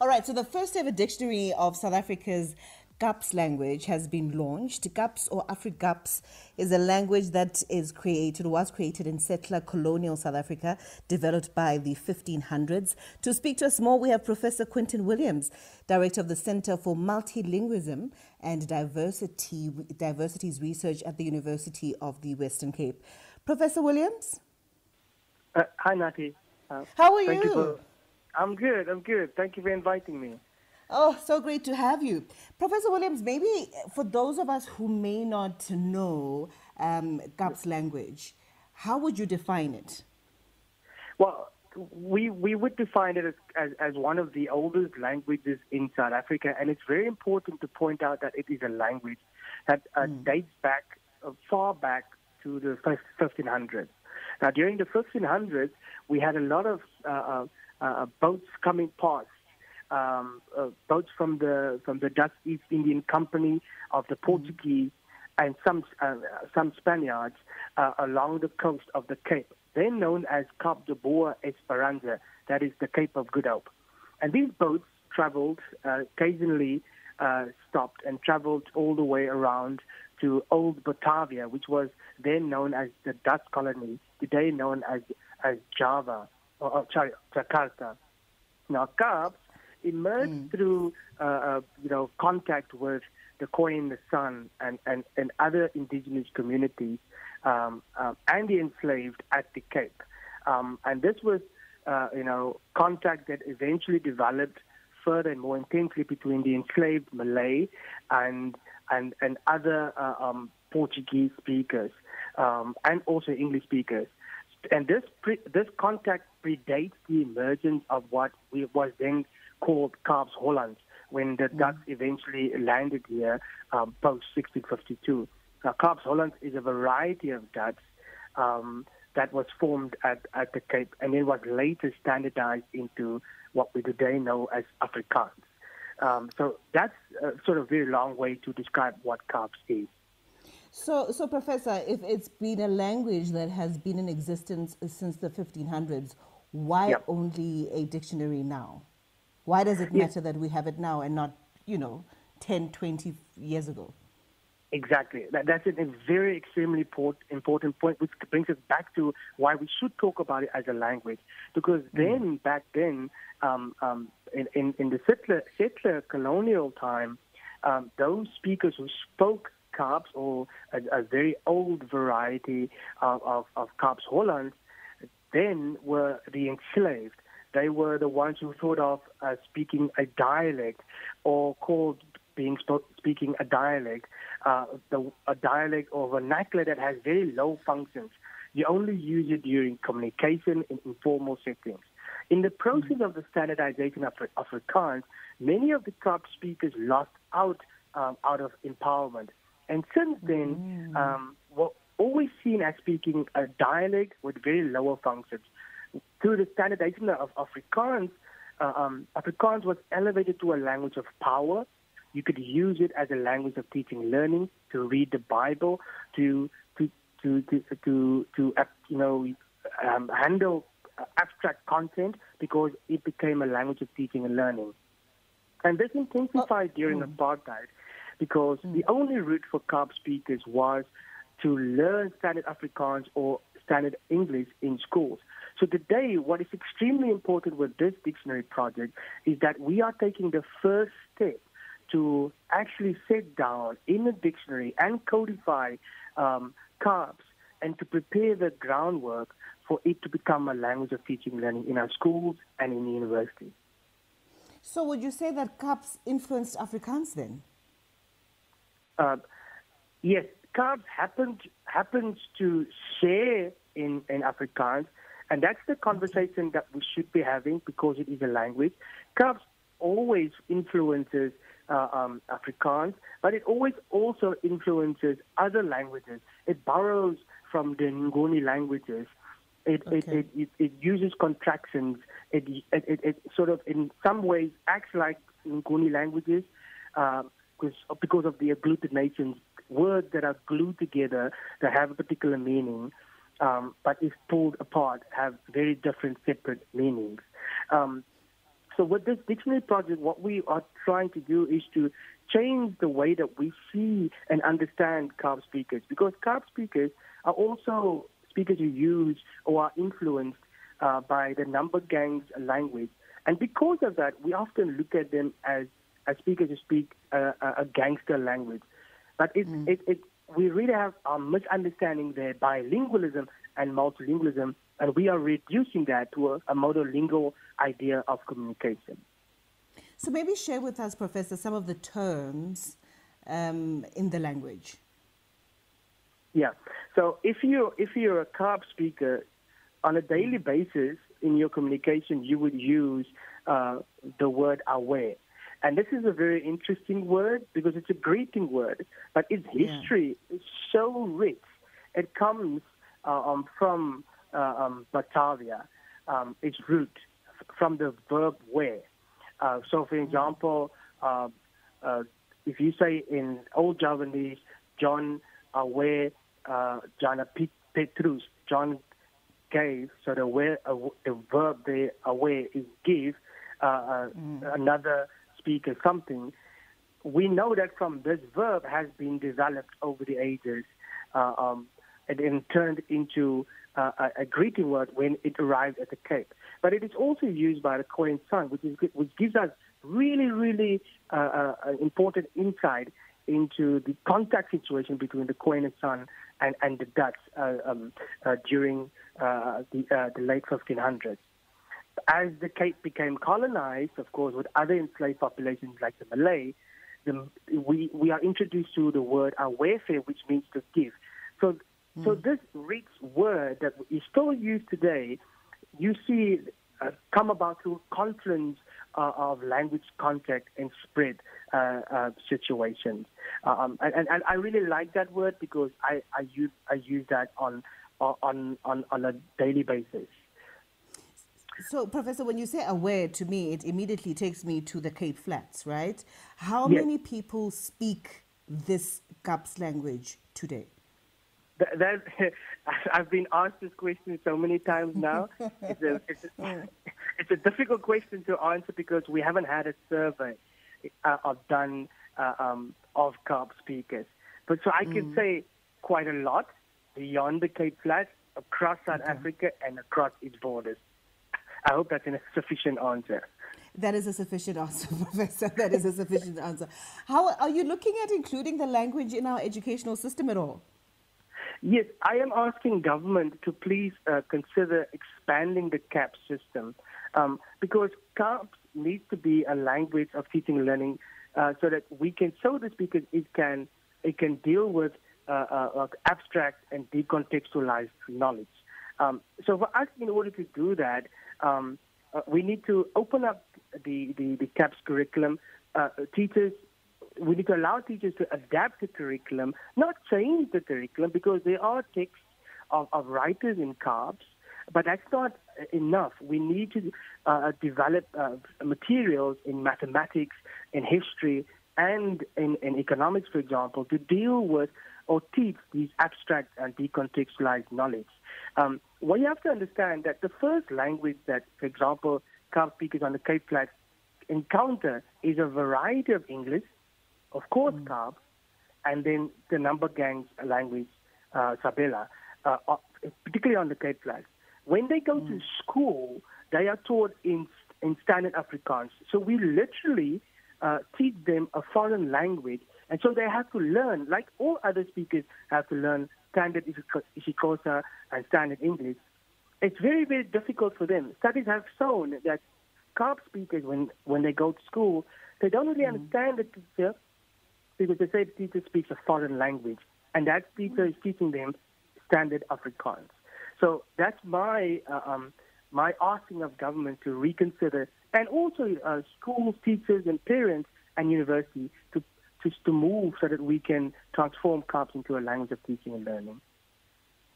All right, so the first ever dictionary of South Africa's Kaapse language has been launched. Kaapse or Afrikaaps is a language that is created, was created in settler colonial South Africa, developed by the 1500s. To speak to us more, we have Professor Quentin Williams, Director of the Center for Multilingualism and Diversity, Diversities Research at the University of the Western Cape. Professor Williams? Uh, hi, Nati. Uh, How are you? I'm good, I'm good. Thank you for inviting me. Oh, so great to have you. Professor Williams, maybe for those of us who may not know um, Kaapse language, how would you define it? Well, we, we would define it as, as, as, one of the oldest languages in South Africa, and it's very important to point out that it is a language that uh, mm. dates back uh, far back to the 1500s. Now, during the 1500s, we had a lot of uh, uh, boats coming past um, uh, boats from the from the Dutch East Indian Company of the Portuguese and some uh, some Spaniards uh, along the coast of the Cape. They're known as Cap de Boa Esperanza, that is the Cape of Good Hope. And these boats traveled, uh, occasionally stopped and traveled all the way around to Old Batavia, which was then known as the Dutch colony, today known as as Java or, or sorry, Jakarta. Now, Kaapse emerged mm. through uh, uh, you know contact with the Khoi and the San and, and, and other indigenous communities um, uh, and the enslaved at the Cape. Um, and this was uh, you know contact that eventually developed further and more intensely between the enslaved Malay and and and other uh, um, Portuguese speakers um, and also English speakers. And this pre- this contact predates the emergence of what we, was then called Kaapse Holland when the mm. Dutch eventually landed here um, post 1652. Now, Kaapse Holland is a variety of Dutch um, that was formed at, at the Cape and it was later standardized into what we today know as Afrikaans. Um, so that's a sort of very long way to describe what Kaapse is. So, so Professor, if it's been a language that has been in existence since the 1500s, why yep. only a dictionary now? Why does it matter that we have it now and not, you know, 10, 20 years ago? Exactly. That, that's a very extremely important point, which brings us back to why we should talk about it as a language. Because mm. then, back then, um, um, in, in, in, the settler, settler colonial time, um, those speakers who spoke Kaapse or a, a very old variety of, of, of Holland then were the enslaved. They were the ones who thought of uh, speaking a dialect or called being sp- speaking a dialect, uh, the, a dialect or vernacular that has very low functions. You only use it during communication in informal settings. In the process of the standardization of Afrikaans, many of the top speakers lost out um, out of empowerment. And since then, mm. um, always seen as speaking a dialect with very lower functions through the standardization of Afrikaans, uh, um, Afrikaans was elevated to a language of power. You could use it as a language of teaching and learning, to read the Bible, to to to to to, to uh, you know um, handle abstract content because it became a language of teaching and learning. And this intensified oh, during mm. apartheid because mm. the only route for Kaap speakers was to learn standard Afrikaans or standard English in schools. So today, what is extremely important with this dictionary project is that we are taking the first step to actually sit down in a dictionary and codify um, and to prepare the groundwork for it to become a language of teaching and learning in our schools and in the university. So would you say that Kaapse influenced Afrikaans then? Uh, yes, Happened, happens to share in, in Afrikaans, and that's the conversation that we should be having because it is a language. Kaapse always influences uh, um, Afrikaans, but it always also influences other languages. It borrows from the Nguni languages. It, okay. it, it, it, uses contractions. It, it, it, sort of, in some ways, acts like Nguni languages uh, because, because of the agglutinations, words that are glued together that have a particular meaning um, but if pulled apart, have very different, separate meanings. Um, so with this dictionary project, what we are trying to do is to change the way that we see and understand Kaap speakers, because Kaap speakers are also speakers who use or are influenced uh, by the number gangs language. And because of that, we often look at them as, as speakers who speak uh, a gangster language. But it, mm. it, it, we really have a misunderstanding there bilingualism and multilingualism, and we are reducing that to a, a monolingual idea of communication. So maybe share with us, Professor, some of the terms um, in the language. Yeah. So if you if you're a Kaap speaker, on a daily basis in your communication, you would use uh, the word aware. And this is a very interesting word because it's a greeting word, but its history yeah. is so rich. It comes uh, um, from uh, um, Batavia, um, its root from the verb wear. Uh, so, for example, uh, uh, if you say in Old Javanese, John uh, John Petrus, John gave, so the, where, uh, the verb there, aware, is give uh, uh, mm. another speaker something. We know that from this verb has been developed over the ages uh, um, and then turned into uh, a, a, greeting word when it arrived at the Cape. But it is also used by the Khoi and San, which, is, which gives us really, really uh, uh, important insight into the contact situation between the Khoi and San and, and the Dutch uh, um, uh, during uh, the, the late 1500s. As the Cape became colonized, of course, with other enslaved populations like the Malay, the, we, we are introduced to the word awefe, which means to give. So so hmm. this rich word that is still used today, you see uh, come about through confluence uh, of language contact and spread uh, uh situations. Um, and, and, I really like that word because I, I use I use that on on on on a daily basis. So, Professor, when you say aware, to me, it immediately takes me to the Cape Flats, right? How yes. many people speak this Kaaps language today? that, that I've been asked this question so many times now. it's, a, it's, a, it's a difficult question to answer because we haven't had a survey uh, of done uh, um, of Kaap speakers. But so I can mm. say quite a lot beyond the Cape Flats, across South okay. Africa, and across its borders. I hope that's a sufficient answer. That is a sufficient answer, Professor. That is a sufficient answer. How are you looking at including the language in our educational system at all? Yes, I am asking government to please uh, consider expanding the CAP system um, because CAP needs to be a language of teaching and learning uh, so that we can show this because it can it can deal with uh, uh abstract and decontextualized knowledge. Um, so for us, in order to do that, um, uh, we need to open up the, the, the CAPS curriculum. Uh, teachers we need to allow teachers to adapt the curriculum, not change the curriculum, because there are texts of, of writers in Kaaps, but that's not enough. We need to uh, develop uh, materials in mathematics, in history, and in, in economics, for example, to deal with or teach these abstract and decontextualized knowledge. Um, well, you have to understand that the first language that, for example, Kaap speakers on the Cape Flats encounter is a variety of English of course, mm. And then the number gangs language, uh, Sabela, uh, uh, particularly on the Cape Flats. When they go mm. to school, they are taught in, in standard Afrikaans. So we literally uh, teach them a foreign language, and so they have to learn, like all other speakers have to learn standard isiXhosa and standard English. It's very, very difficult for them. Studies have shown that Kaap speakers, when, when they go to school, they don't really mm. understand the teacher, because they say the teacher speaks a foreign language, and that teacher is teaching them standard Afrikaans. So that's my uh, um, my asking of government to reconsider, and also uh, schools, teachers, and parents, and university to just to move so that we can transform Kaaps into a language of teaching and learning.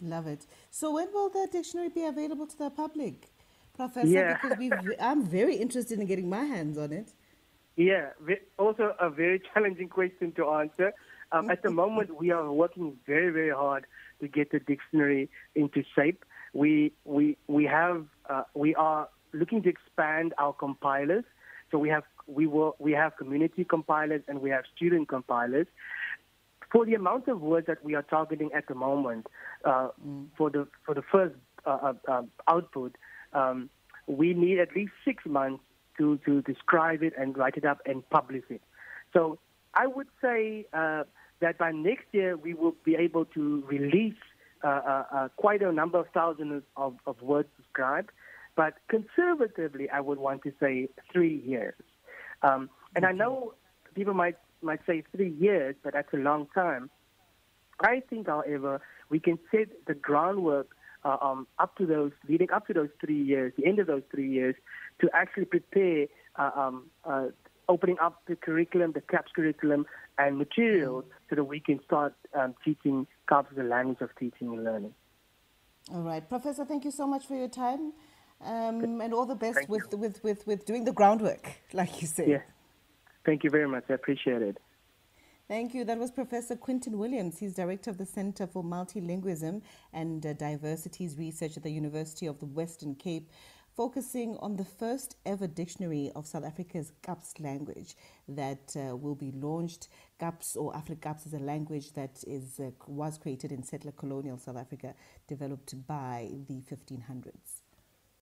Love it. So when will the dictionary be available to the public, Professor? Yeah. Because we, I'm very interested in getting my hands on it. Yeah, also a very challenging question to answer. Um, at the moment, we are working very, very hard to get the dictionary into shape. We we we have uh, we are looking to expand our compilers. So we have we we have community compilers and we have student compilers. For the amount of words that we are targeting at the moment, uh, for the for the first uh, uh, uh, output, um, we need at least six months to to describe it and write it up and publish it. So I would say uh, that by next year we will be able to release uh, quite a number of thousands of, of words described. But conservatively, I would want to say three years. Um, and I know people might might say three years, but that's a long time. I think, however, we can set the groundwork uh, um, up to those, leading up to those three years, the end of those three years, to actually prepare, uh, um, uh, opening up the curriculum, the CAPS curriculum, and materials so that we can start um, teaching Kaaps a language of teaching and learning. All right. Professor, thank you so much for your time. Um, and all the best with, with, with, with doing the groundwork, like you said. Yes. Thank you very much. I appreciate it. Thank you. That was Professor Quentin Williams. He's director of the Center for Multilingualism and uh, Diversities Research at the University of the Western Cape, focusing on the first ever dictionary of South Africa's Kaaps language that uh, will be launched. Kaaps or Afrikaaps is a language that is uh, was created in settler colonial South Africa, developed by the 1500s.